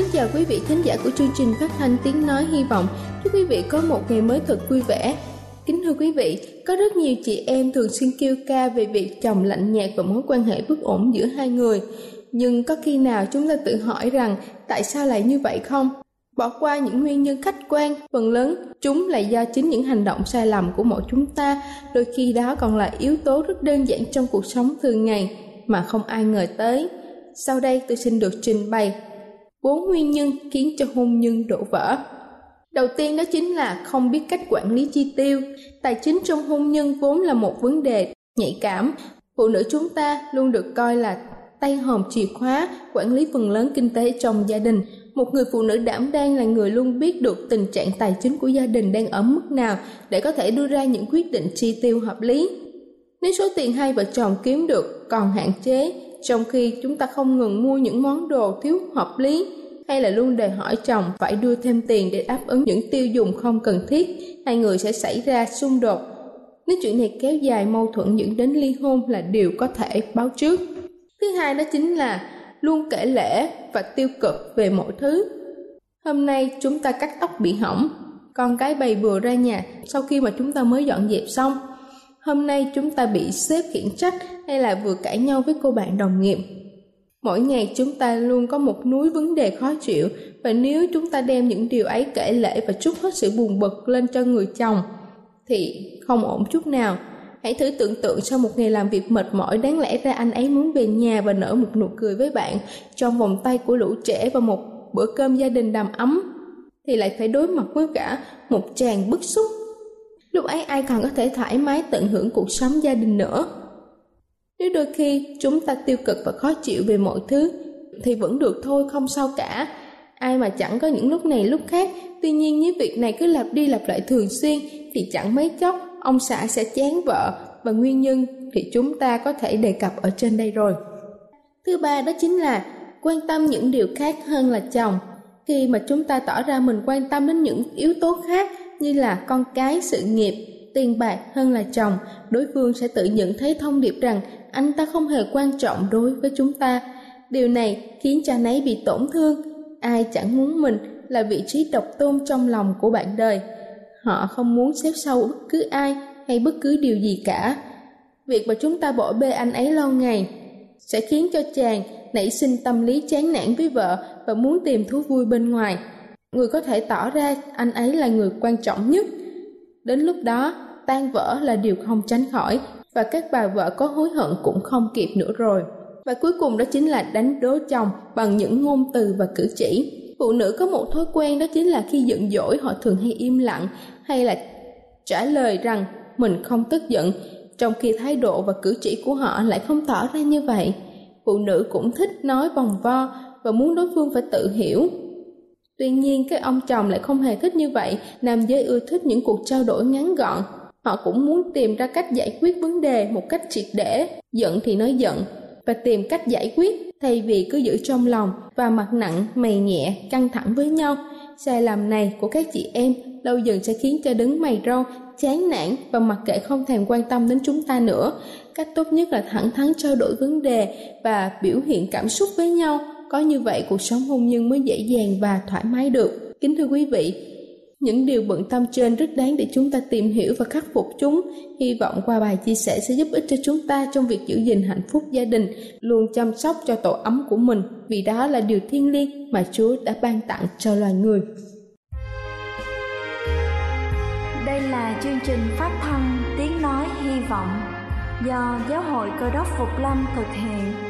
Kính chào quý vị khán giả của chương trình phát thanh tiếng nói hy vọng. Chúc quý vị có một ngày mới thật vui vẻ. Kính thưa quý vị, có rất nhiều chị em thường xuyên kêu ca về việc chồng lạnh nhạt và mối quan hệ bất ổn giữa hai người. Nhưng có khi nào chúng ta tự hỏi rằng tại sao lại như vậy không? Bỏ qua những nguyên nhân khách quan, phần lớn chúng là do chính những hành động sai lầm của mỗi chúng ta, đôi khi đó còn là yếu tố rất đơn giản trong cuộc sống thường ngày mà không ai ngờ tới. Sau đây tôi xin được trình bày bốn nguyên nhân khiến cho hôn nhân đổ vỡ. Đầu tiên đó chính là không biết cách quản lý chi tiêu. Tài chính trong hôn nhân vốn là một vấn đề nhạy cảm. Phụ nữ chúng ta luôn được coi là tay hòm chìa khóa quản lý phần lớn kinh tế trong gia đình. Một người phụ nữ đảm đang là người luôn biết được tình trạng tài chính của gia đình đang ở mức nào để có thể đưa ra những quyết định chi tiêu hợp lý. Nếu số tiền hai vợ chồng kiếm được còn hạn chế, trong khi chúng ta không ngừng mua những món đồ thiếu hợp lý hay là luôn đòi hỏi chồng phải đưa thêm tiền để đáp ứng những tiêu dùng không cần thiết, hai người sẽ xảy ra xung đột. Nếu chuyện này kéo dài mâu thuẫn dẫn đến ly hôn là điều có thể báo trước. Thứ hai đó chính là luôn kể lễ và tiêu cực về mọi thứ. Hôm nay chúng ta cắt tóc bị hỏng, con cái bày bừa ra nhà sau khi mà chúng ta mới dọn dẹp xong. Hôm nay chúng ta bị sếp khiển trách hay là vừa cãi nhau với cô bạn đồng nghiệp. Mỗi ngày chúng ta luôn có một núi vấn đề khó chịu, và nếu chúng ta đem những điều ấy kể lể và trút hết sự buồn bực lên cho người chồng, thì không ổn chút nào. Hãy thử tưởng tượng sau một ngày làm việc mệt mỏi, đáng lẽ ra anh ấy muốn về nhà và nở một nụ cười với bạn trong vòng tay của lũ trẻ và một bữa cơm gia đình đầm ấm, thì lại phải đối mặt với cả một chàng bức xúc. Lúc ấy ai còn có thể thoải mái tận hưởng cuộc sống gia đình nữa. Nếu đôi khi chúng ta tiêu cực và khó chịu về mọi thứ thì vẫn được thôi không sao cả. Ai mà chẳng có những lúc này lúc khác, tuy nhiên nếu việc này cứ lặp đi lặp lại thường xuyên thì chẳng mấy chốc ông xã sẽ chán vợ và nguyên nhân thì chúng ta có thể đề cập ở trên đây rồi. Thứ ba đó chính là quan tâm những điều khác hơn là chồng. Khi mà chúng ta tỏ ra mình quan tâm đến những yếu tố khác như là con cái, sự nghiệp, tiền bạc hơn là chồng, đối phương sẽ tự nhận thấy thông điệp rằng anh ta không hề quan trọng đối với chúng ta. Điều này khiến cha nấy bị tổn thương. Ai chẳng muốn mình là vị trí độc tôn trong lòng của bạn đời. Họ không muốn xếp sau bất cứ ai hay bất cứ điều gì cả. Việc mà chúng ta bỏ bê anh ấy lâu ngày sẽ khiến cho chàng nảy sinh tâm lý chán nản với vợ và muốn tìm thú vui bên ngoài. Người có thể tỏ ra anh ấy là người quan trọng nhất. Đến lúc đó, tan vỡ là điều không tránh khỏi và các bà vợ có hối hận cũng không kịp nữa rồi. Và cuối cùng đó chính là đánh đố chồng bằng những ngôn từ và cử chỉ. Phụ nữ có một thói quen đó chính là khi giận dỗi họ thường hay im lặng hay là trả lời rằng mình không tức giận, trong khi thái độ và cử chỉ của họ lại không tỏ ra như vậy. Phụ nữ cũng thích nói vòng vo và muốn đối phương phải tự hiểu. Tuy nhiên, các ông chồng lại không hề thích như vậy, nam giới ưa thích những cuộc trao đổi ngắn gọn. Họ cũng muốn tìm ra cách giải quyết vấn đề một cách triệt để, giận thì nói giận, và tìm cách giải quyết thay vì cứ giữ trong lòng và mặt nặng, mày nhẹ, căng thẳng với nhau. Sai lầm này của các chị em lâu dần sẽ khiến cho đứng mày râu, chán nản và mặc kệ không thèm quan tâm đến chúng ta nữa. Cách tốt nhất là thẳng thắn trao đổi vấn đề và biểu hiện cảm xúc với nhau. Có như vậy cuộc sống hôn nhân mới dễ dàng và thoải mái được. Kính thưa quý vị, những điều bận tâm trên rất đáng để chúng ta tìm hiểu và khắc phục chúng. Hy vọng qua bài chia sẻ sẽ giúp ích cho chúng ta trong việc giữ gìn hạnh phúc gia đình, luôn chăm sóc cho tổ ấm của mình, vì đó là điều thiêng liêng mà Chúa đã ban tặng cho loài người. Đây là chương trình phát thanh Tiếng Nói Hy Vọng do Giáo hội Cơ đốc Phục Lâm thực hiện.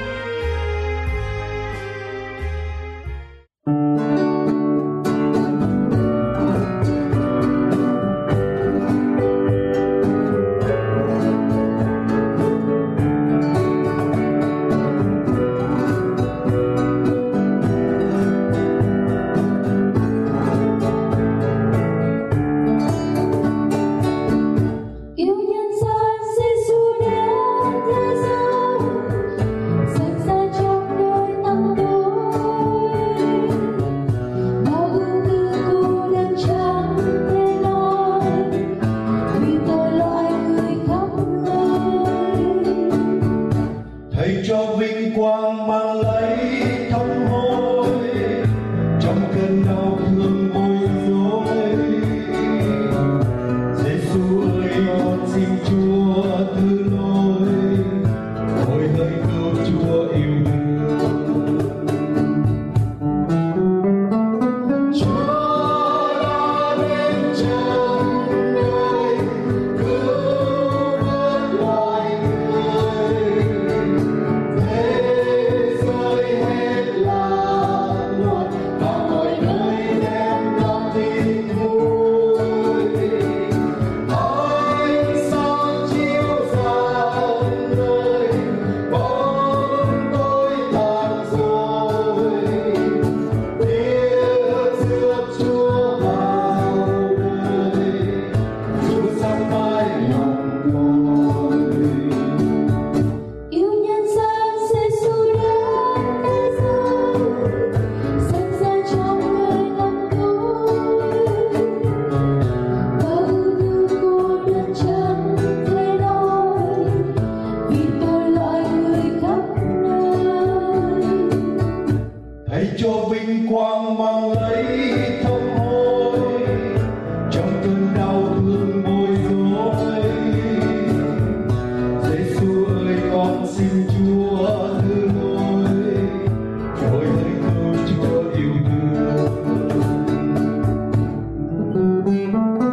Yêu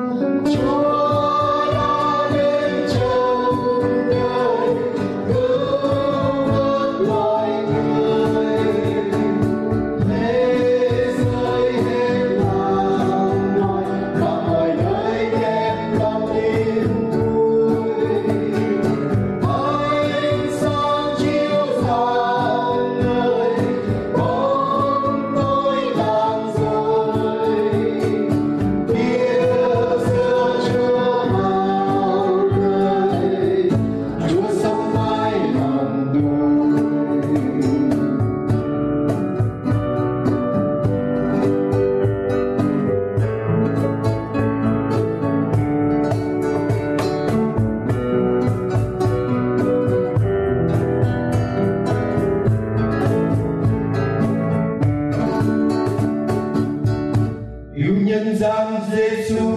nhân gian Giêsu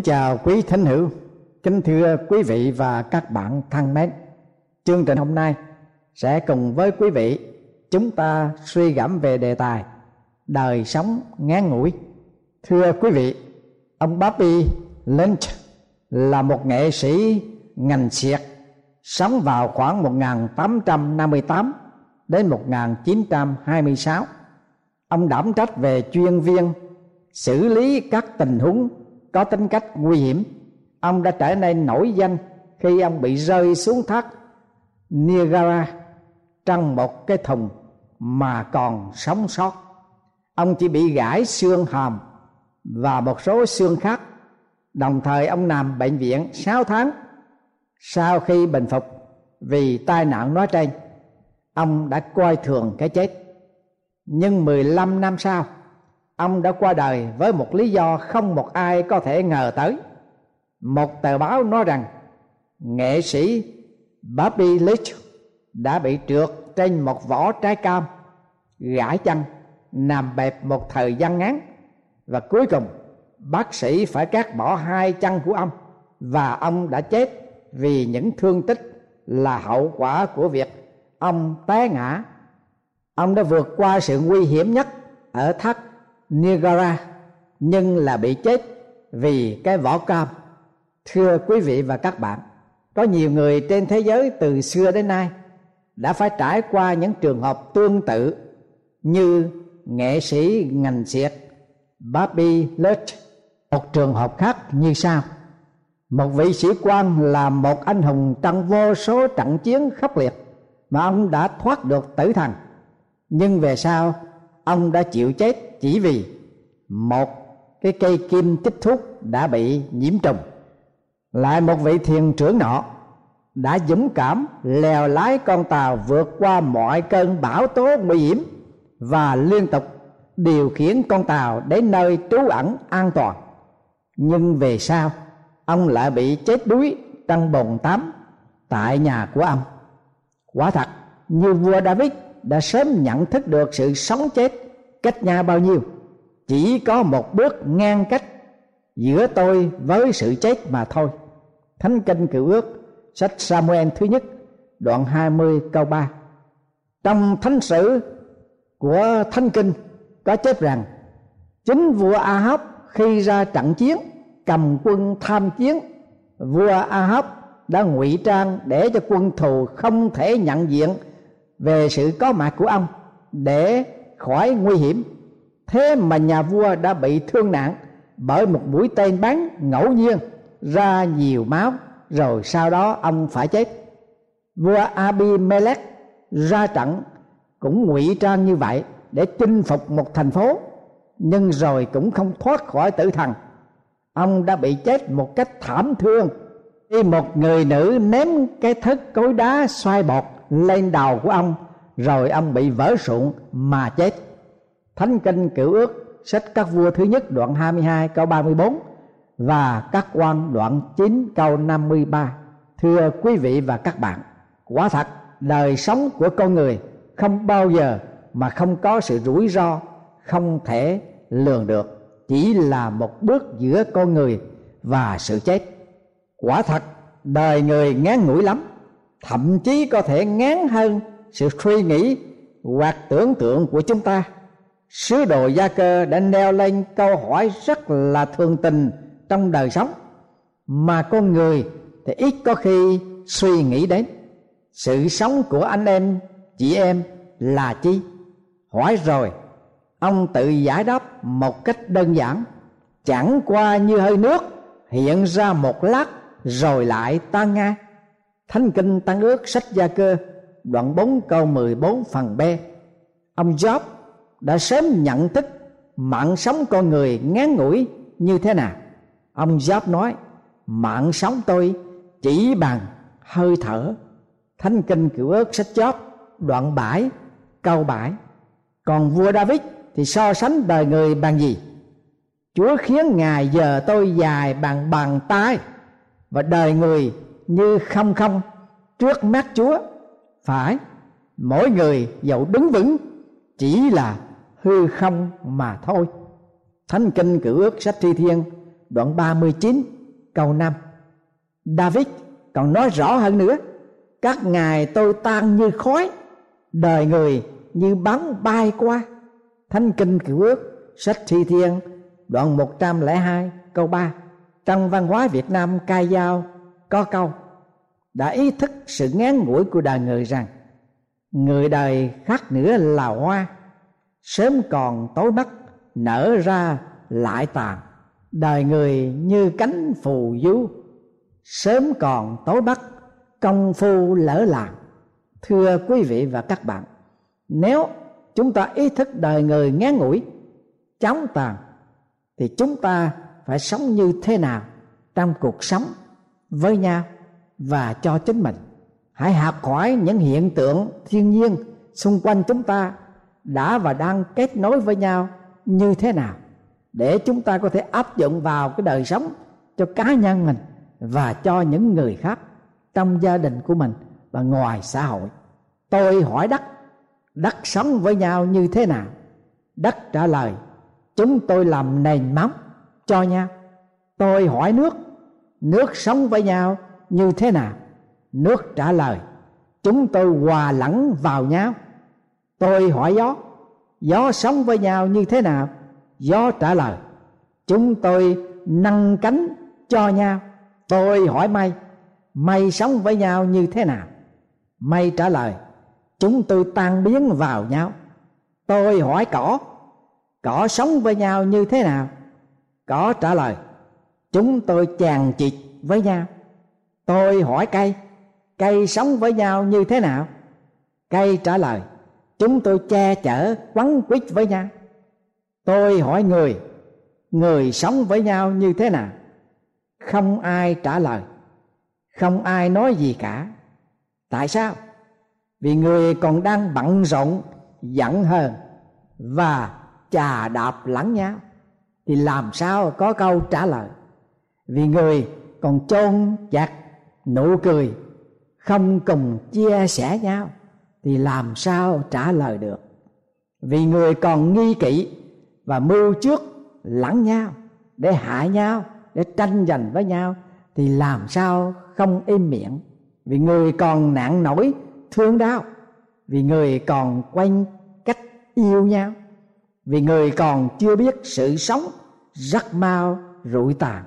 Kính chào quý thính hữu, kính thưa quý vị và các bạn thân mến. Chương trình hôm nay sẽ cùng với quý vị chúng ta suy gẫm về đề tài đời sống ngắn ngủi. Thưa quý vị, ông Bobby Lynch là một nghệ sĩ ngành xiệt sống vào khoảng 1858 đến 1926. Ông đảm trách về chuyên viên xử lý các tình huống có tính cách nguy hiểm. Ông đã trở nên nổi danh khi ông bị rơi xuống thác Niagara trong một cái thùng mà còn sống sót. Ông chỉ bị gãy xương hàm và một số xương khác. Đồng thời ông nằm bệnh viện 6 tháng. Sau khi bình phục vì tai nạn nói trên, ông đã coi thường cái chết. Nhưng 15 năm sau ông đã qua đời với một lý do không một ai có thể ngờ tới. Một tờ báo nói rằng, nghệ sĩ Bobby Leach đã bị trượt trên một vỏ trái cam gãi chân nằm bẹp một thời gian ngắn. Và cuối cùng, bác sĩ phải cắt bỏ hai chân của ông và ông đã chết vì những thương tích là hậu quả của việc ông té ngã. Ông đã vượt qua sự nguy hiểm nhất ở thác Niagara, nhưng là bị chết vì cái vỏ cam. Thưa quý vị và các bạn, có nhiều người trên thế giới từ xưa đến nay đã phải trải qua những trường hợp tương tự như nghệ sĩ ngành diệt, Bobby Lutz. một trường hợp khác như sau. Một vị sĩ quan là một anh hùng trong vô số trận chiến khốc liệt mà ông đã thoát được tử thần. Nhưng về sau, ông đã chịu chết chỉ vì một cái cây kim tích thuốc đã bị nhiễm trùng. Lại một vị thiền trưởng nọ đã dũng cảm lèo lái con tàu vượt qua mọi cơn bão tố nguy hiểm và liên tục điều khiển con tàu đến nơi trú ẩn an toàn. Nhưng về sau, ông lại bị chết đuối trong bồn tắm tại nhà của ông. Quả thật, như vua david đã sớm nhận thức được sự sống chết cách nhau bao nhiêu. Chỉ có một bước ngang cách giữa tôi với sự chết mà thôi. Thánh kinh cựu ước, sách Samuel thứ nhất, đoạn 20 câu 3 trong thánh sử của thánh kinh có chép rằng, chính vua Ahab khi ra trận chiến, cầm quân tham chiến, vua Ahab đã ngụy trang để cho quân thù không thể nhận diện về sự có mặt của ông để khỏi nguy hiểm. Thế mà nhà vua đã bị thương nặng bởi một mũi tên bắn ngẫu nhiên ra nhiều máu, rồi sau đó ông phải chết. Vua Abimelech ra trận cũng ngụy trang như vậy để chinh phục một thành phố, nhưng rồi cũng không thoát khỏi tử thần. Ông đã bị chết một cách thảm thương khi một người nữ ném cái thất cối đá xoay bọt lên đầu của ông rồi ông bị vỡ sụn mà chết Thánh kinh cựu ước sách các vua thứ nhất đoạn 22 câu 34 và các quan đoạn 9 câu 53. Thưa quý vị và các bạn, quả thật đời sống của con người không bao giờ mà không có sự rủi ro không thể lường được chỉ là một bước giữa con người và sự chết quả thật đời người ngán ngủi lắm thậm chí có thể ngán hơn sự suy nghĩ hoặc tưởng tượng của chúng ta. Sứ đồ gia cơ đã nêu lên câu hỏi rất là thường tình trong đời sống. Mà con người thì ít có khi suy nghĩ đến. Sự sống của anh em, chị em là chi? Hỏi rồi, ông tự giải đáp một cách đơn giản. Chẳng qua như hơi nước hiện ra một lát rồi lại tan ngay thánh kinh tăng ước sách gia cơ đoạn 4 câu 14 phần B. Ông Job đã sớm nhận thức mạng sống con người ngán ngủi như thế nào. Ông Job nói, mạng sống tôi chỉ bằng hơi thở. Thánh kinh cựu ước sách Job đoạn 7 câu 7 còn vua David thì so sánh đời người bằng gì? Chúa khiến ngài giờ tôi dài bằng bàn tay, và đời người như không không trước mắt Chúa phải, mỗi người dẫu đứng vững, chỉ là hư không mà thôi. Thánh kinh cử ước sách thi thiên, đoạn 39 câu 5 David còn nói rõ hơn nữa, Các ngài tôi tan như khói, Đời người như bắn bay qua. Thánh kinh cựu ước sách thi thiên, đoạn 102 câu 3 Trong văn hóa Việt Nam cai giao có câu đã ý thức sự ngán ngủi của đời người rằng, Người đời khác nữa là hoa, Sớm còn tối mắt, nở ra lại tàn. Đời người như cánh phù du Sớm còn tối bắt công phu lỡ làng. Thưa quý vị và các bạn, Nếu chúng ta ý thức đời người ngán ngủi, chóng tàn, thì chúng ta phải sống như thế nào trong cuộc sống với nhau? Và cho chính mình. Hãy học hỏi những hiện tượng thiên nhiên xung quanh chúng ta đã và đang kết nối với nhau như thế nào để chúng ta có thể áp dụng vào cái đời sống cho cá nhân mình và cho những người khác trong gia đình của mình và ngoài xã hội. Tôi hỏi đất đất sống với nhau như thế nào? Đất trả lời, chúng tôi làm nền móng cho nhau. Tôi hỏi nước nước sống với nhau như thế nào? Nước trả lời, chúng tôi hòa lẫn vào nhau. Tôi hỏi gió gió sống với nhau như thế nào? Gió trả lời, chúng tôi nâng cánh cho nhau. Tôi hỏi mây mây sống với nhau như thế nào? Mây trả lời, chúng tôi tan biến vào nhau. Tôi hỏi, cỏ cỏ sống với nhau như thế nào? Cỏ trả lời, chúng tôi chàng chịt với nhau tôi hỏi cây cây sống với nhau như thế nào? Cây trả lời, chúng tôi che chở, quấn quýt với nhau. Tôi hỏi người người sống với nhau như thế nào? Không ai trả lời, không ai nói gì cả. Tại sao? Vì người còn đang bận rộn, giận hờn và chà đạp lẫn nhau. Thì làm sao có câu trả lời? Vì người còn chôn chặt nụ cười, không cùng chia sẻ nhau, thì làm sao trả lời được? Vì người còn nghi kỵ và mưu trước lẫn nhau, để hại nhau, để tranh giành với nhau, thì làm sao không im miệng? Vì người còn nặng nổi, thương đau. Vì người còn quanh cách yêu nhau. Vì người còn chưa biết sự sống, rất mau rụi tàn.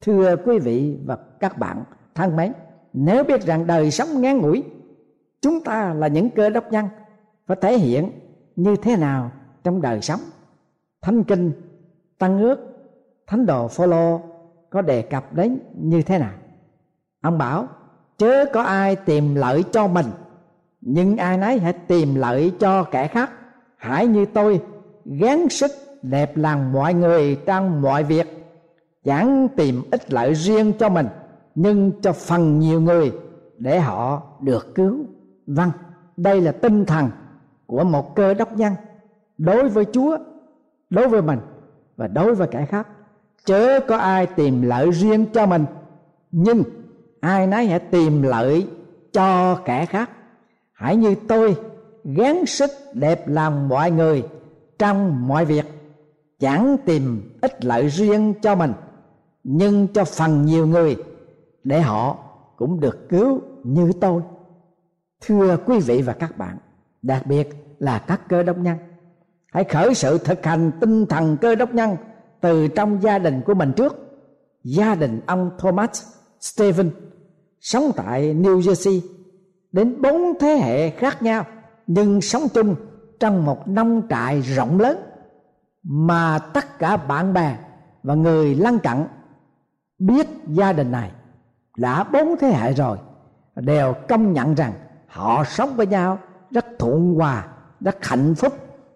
Thưa quý vị và các bạn thân mến, nếu biết rằng đời sống ngắn ngủi, chúng ta là những cơ đốc nhân phải thể hiện như thế nào trong đời sống? Thánh kinh, tăng ước, thánh đồ phaolô có đề cập đến như thế nào? Ông bảo, chớ có ai tìm lợi cho mình, nhưng ai nấy hãy tìm lợi cho kẻ khác. Hãy như tôi, gắng sức đẹp lòng mọi người trong mọi việc, chẳng tìm ích lợi riêng cho mình nhưng cho phần nhiều người để họ được cứu. Vâng đây là tinh thần của một cơ đốc nhân đối với chúa, đối với mình và đối với kẻ khác. Chớ có ai tìm lợi riêng cho mình, nhưng ai nấy hãy tìm lợi cho kẻ khác. Hãy như tôi, gắng sức đẹp lòng mọi người trong mọi việc. Chẳng tìm ích lợi riêng cho mình, nhưng cho phần nhiều người để họ cũng được cứu như tôi. Thưa quý vị và các bạn, đặc biệt là các cơ đốc nhân, hãy khởi sự thực hành tinh thần cơ đốc nhân từ trong gia đình của mình trước. Gia đình ông Thomas Stephen sống tại New Jersey, đến bốn thế hệ khác nhau, nhưng sống chung trong một nông trại rộng lớn mà tất cả bạn bè và người lân cận biết gia đình này đã bốn thế hệ rồi, đều công nhận rằng họ sống với nhau rất thuận hòa, rất hạnh phúc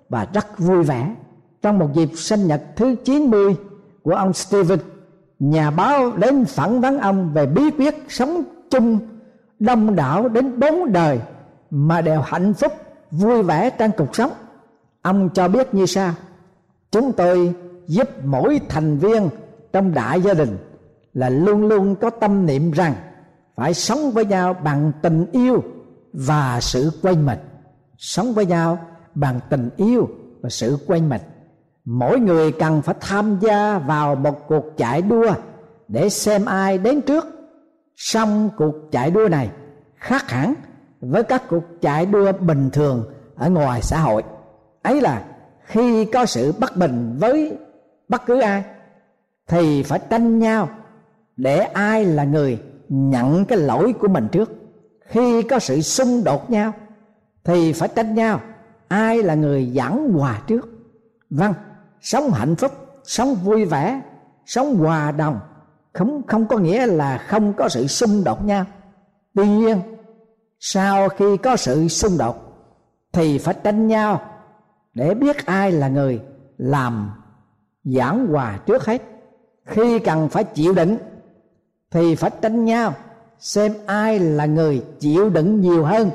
và rất vui vẻ. Trong một dịp sinh nhật thứ 90 của ông Steven, nhà báo đến phỏng vấn ông về bí quyết sống chung đông đảo đến bốn đời mà đều hạnh phúc, vui vẻ trong cuộc sống. Ông cho biết như sau, chúng tôi giúp mỗi thành viên trong đại gia đình là luôn luôn có tâm niệm rằng phải sống với nhau bằng tình yêu và sự quay mình. Sống với nhau bằng tình yêu và sự quay mình. Mỗi người cần phải tham gia vào một cuộc chạy đua để xem ai đến trước. Xong cuộc chạy đua này khác hẳn với các cuộc chạy đua bình thường ở ngoài xã hội. Ấy là khi có sự bất bình với bất cứ ai, thì phải tranh nhau để ai là người nhận cái lỗi của mình trước? Khi có sự xung đột nhau, thì phải tranh nhau. Ai là người giảng hòa trước? Vâng sống hạnh phúc, sống vui vẻ, sống hòa đồng, không không có nghĩa là không có sự xung đột nhau. Tuy nhiên, sau khi có sự xung đột, thì phải tranh nhau để biết ai là người làm giảng hòa trước hết. Khi cần phải chịu đựng thì phải tranh nhau, xem ai là người chịu đựng nhiều hơn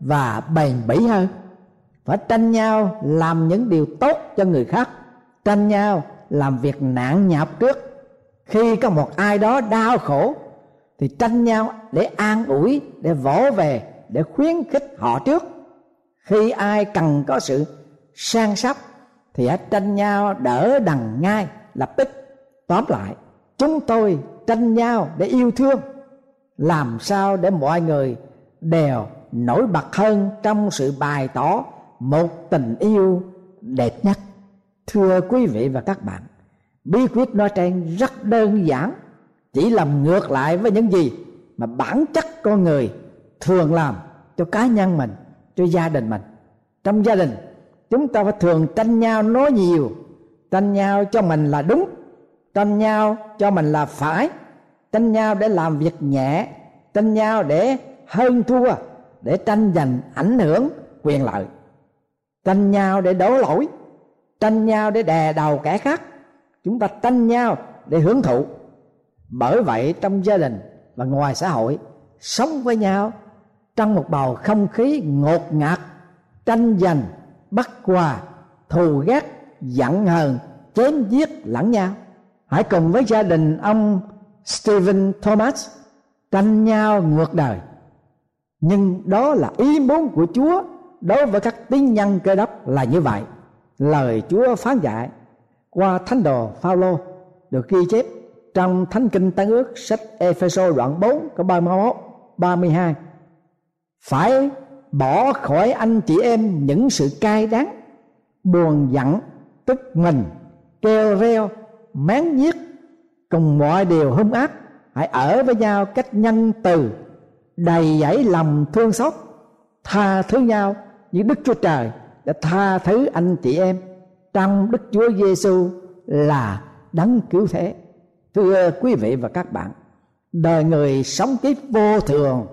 và bền bỉ hơn. Phải tranh nhau làm những điều tốt cho người khác, tranh nhau làm việc nặng nhọc trước. Khi có một ai đó đau khổ, thì tranh nhau để an ủi, để vỗ về, để khuyến khích họ trước. Khi ai cần có sự sang sóc, thì hãy tranh nhau đỡ đằng ngay, lập tức tóm lại. Chúng tôi tranh nhau để yêu thương. Làm sao để mọi người đều nổi bật hơn trong sự bày tỏ một tình yêu đẹp nhất? Thưa quý vị và các bạn, bí quyết nói trên rất đơn giản, chỉ làm ngược lại với những gì mà bản chất con người thường làm cho cá nhân mình, cho gia đình mình. Trong gia đình, chúng ta phải thường tranh nhau nói nhiều, tranh nhau cho mình là đúng tranh nhau cho mình là phải. Tranh nhau để làm việc nhẹ. Tranh nhau để hơn thua, để tranh giành ảnh hưởng, quyền lợi. Tranh nhau để đổ lỗi. Tranh nhau để đè đầu kẻ khác. Chúng ta tranh nhau để hưởng thụ. Bởi vậy trong gia đình và ngoài xã hội, sống với nhau trong một bầu không khí ngột ngạt, tranh giành, bắt quà, thù ghét, giận hờn, chém giết lẫn nhau hãy cùng với gia đình ông Stephen Thomas tranh nhau ngược đời. Nhưng đó là ý muốn của Chúa đối với các tín nhân cơ đốc là như vậy. Lời Chúa phán dạy qua thánh đồ Phaolô được ghi chép trong thánh kinh tân ước, sách Epheso đoạn 4 câu 31 32 phải bỏ khỏi anh chị em những sự cay đắng, buồn giận, tức mình, kêu reo mán nhiếc, cùng mọi điều hung ác, hãy ở với nhau cách nhân từ, đầy dẫy lòng thương xót, tha thứ nhau như đức chúa trời đã tha thứ anh chị em. Trong đức chúa giêsu là đấng cứu thế. Thưa quý vị và các bạn, đời người sống kiếp vô thường,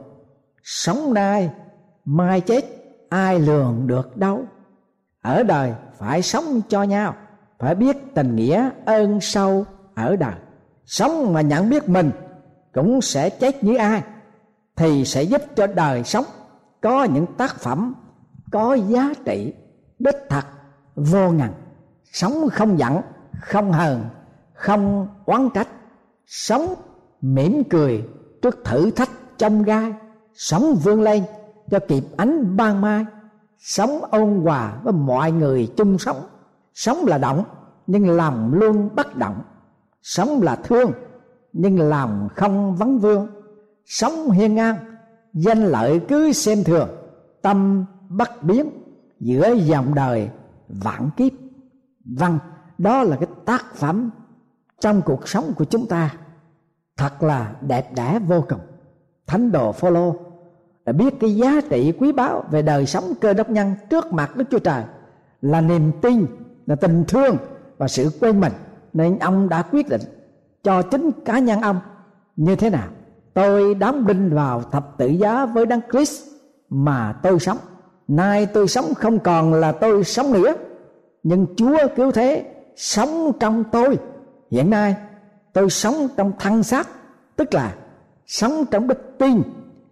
sống nay mai chết, ai lường được đâu? Ở đời phải sống cho nhau phải biết tình nghĩa ơn sâu ở đời sống mà nhận biết mình cũng sẽ chết như ai, thì sẽ giúp cho đời sống có những tác phẩm, có giá trị đích thật, vô ngần. Sống không giận, không hờn, không oán trách. Sống mỉm cười trước thử thách trong gai. Sống vươn lên cho kịp ánh ban mai. Sống ôn hòa với mọi người chung sống sống là động, nhưng lòng luôn bất động. Sống là thương, nhưng lòng không vấn vương. Sống hiên ngang, danh lợi cứ xem thường. Tâm bất biến, giữa dòng đời vạn kiếp. Vâng đó là cái tác phẩm trong cuộc sống của chúng ta. Thật là đẹp đẽ vô cùng. Thánh đồ phaolô đã biết cái giá trị quý báu về đời sống cơ đốc nhân trước mặt đức chúa trời là niềm tin là tình thương và sự quên mình. Nên ông đã quyết định cho chính cá nhân ông như thế nào. Tôi đóng đinh vào thập tự giá với đấng Christ mà tôi sống. Nay tôi sống không còn là tôi sống nữa, nhưng Chúa cứu thế sống trong tôi. Hiện nay tôi sống trong thân xác, tức là sống trong đức tin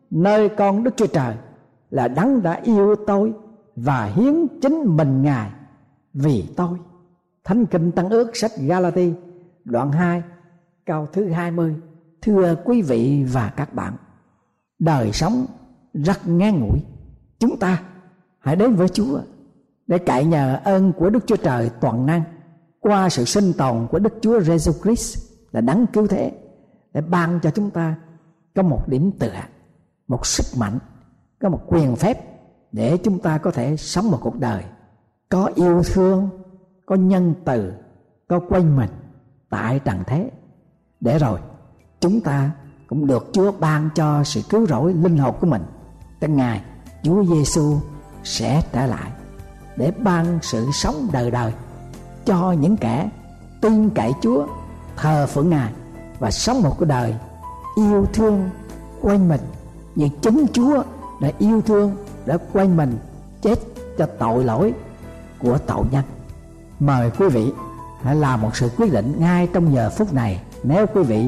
nơi con đức chúa trời là đấng đã yêu tôi và hiến chính mình ngài vì tôi, thánh kinh tăng ước sách galati đoạn 2 câu thứ 20 thưa quý vị và các bạn, đời sống rất ngắn ngủi. Chúng ta hãy đến với chúa để cậy nhờ ơn của đức chúa trời toàn năng qua sự sinh tồn của đức chúa Jesus christ là đấng cứu thế để ban cho chúng ta có một điểm tựa, một sức mạnh, có một quyền phép để chúng ta có thể sống một cuộc đời có yêu thương, có nhân từ, có quay mình, tại trần thế. Để rồi, chúng ta cũng được Chúa ban cho sự cứu rỗi linh hồn của mình. Từng ngày Chúa Giêsu sẽ trở lại để ban sự sống đời đời cho những kẻ tin cậy Chúa, thờ phượng Ngài và sống một cuộc đời yêu thương quanh mình. Như chính Chúa đã yêu thương, đã quanh mình, chết cho tội lỗi của tội nhân. Mời quý vị hãy làm một sự quyết định ngay trong giờ phút này nếu quý vị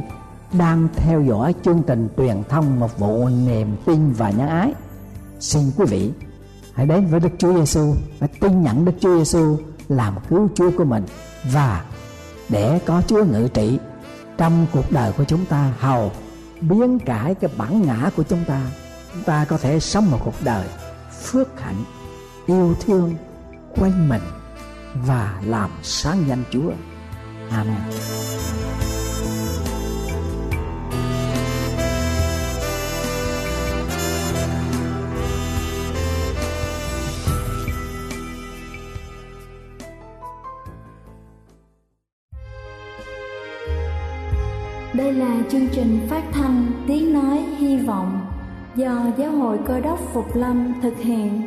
đang theo dõi chương trình truyền thông một vụ niềm tin và nhân ái. Xin quý vị hãy đến với Đức Chúa Giêsu và tin nhận Đức Chúa Giêsu làm cứu Chúa của mình. Và để có Chúa ngự trị trong cuộc đời của chúng ta, hầu biến cải cái bản ngã của chúng ta chúng ta có thể sống một cuộc đời phước hạnh, yêu thương quanh mình và làm sáng danh Chúa. Amen. Đây là chương trình phát thanh Tiếng Nói Hy Vọng do Giáo hội Cơ đốc Phục Lâm thực hiện.